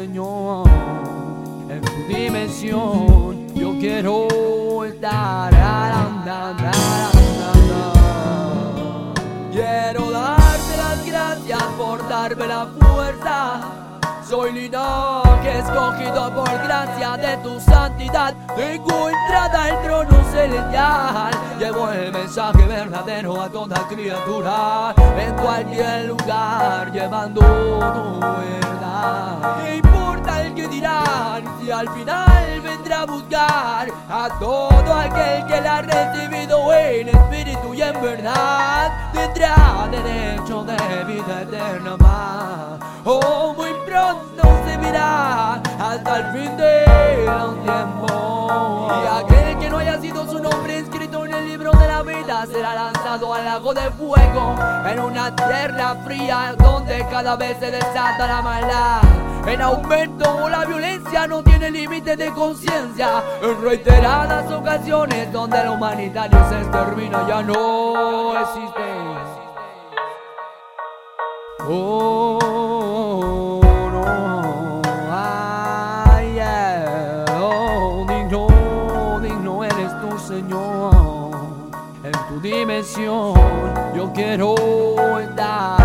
Señor, en tu dimensión yo quiero dar, dar, dar, dar, dar, Quiero darte las gracias por darme la fuerza. Soy linaje escogido por gracia de tu santidad. Tengo entrada al trono celestial. Llevo el mensaje verdadero a toda criatura en cualquier lugar, llevando tu verdad al final vendrá a buscar a todo aquel que la ha recibido en espíritu y en verdad? Tendrá derecho de vida eterna más. Oh, muy pronto se verá hasta el fin de un tiempo. Y aquel que no haya sido su nombre escrito en vida será lanzado al lago de fuego en una tierra fría donde cada vez se desata la maldad. En aumento la violencia no tiene límite de conciencia. En reiteradas ocasiones donde la humanidad se extermina ya no existe. Oh, no, ay, yeah. oh, digno, digno eres tu Señor. En tu dimensión yo quiero estar.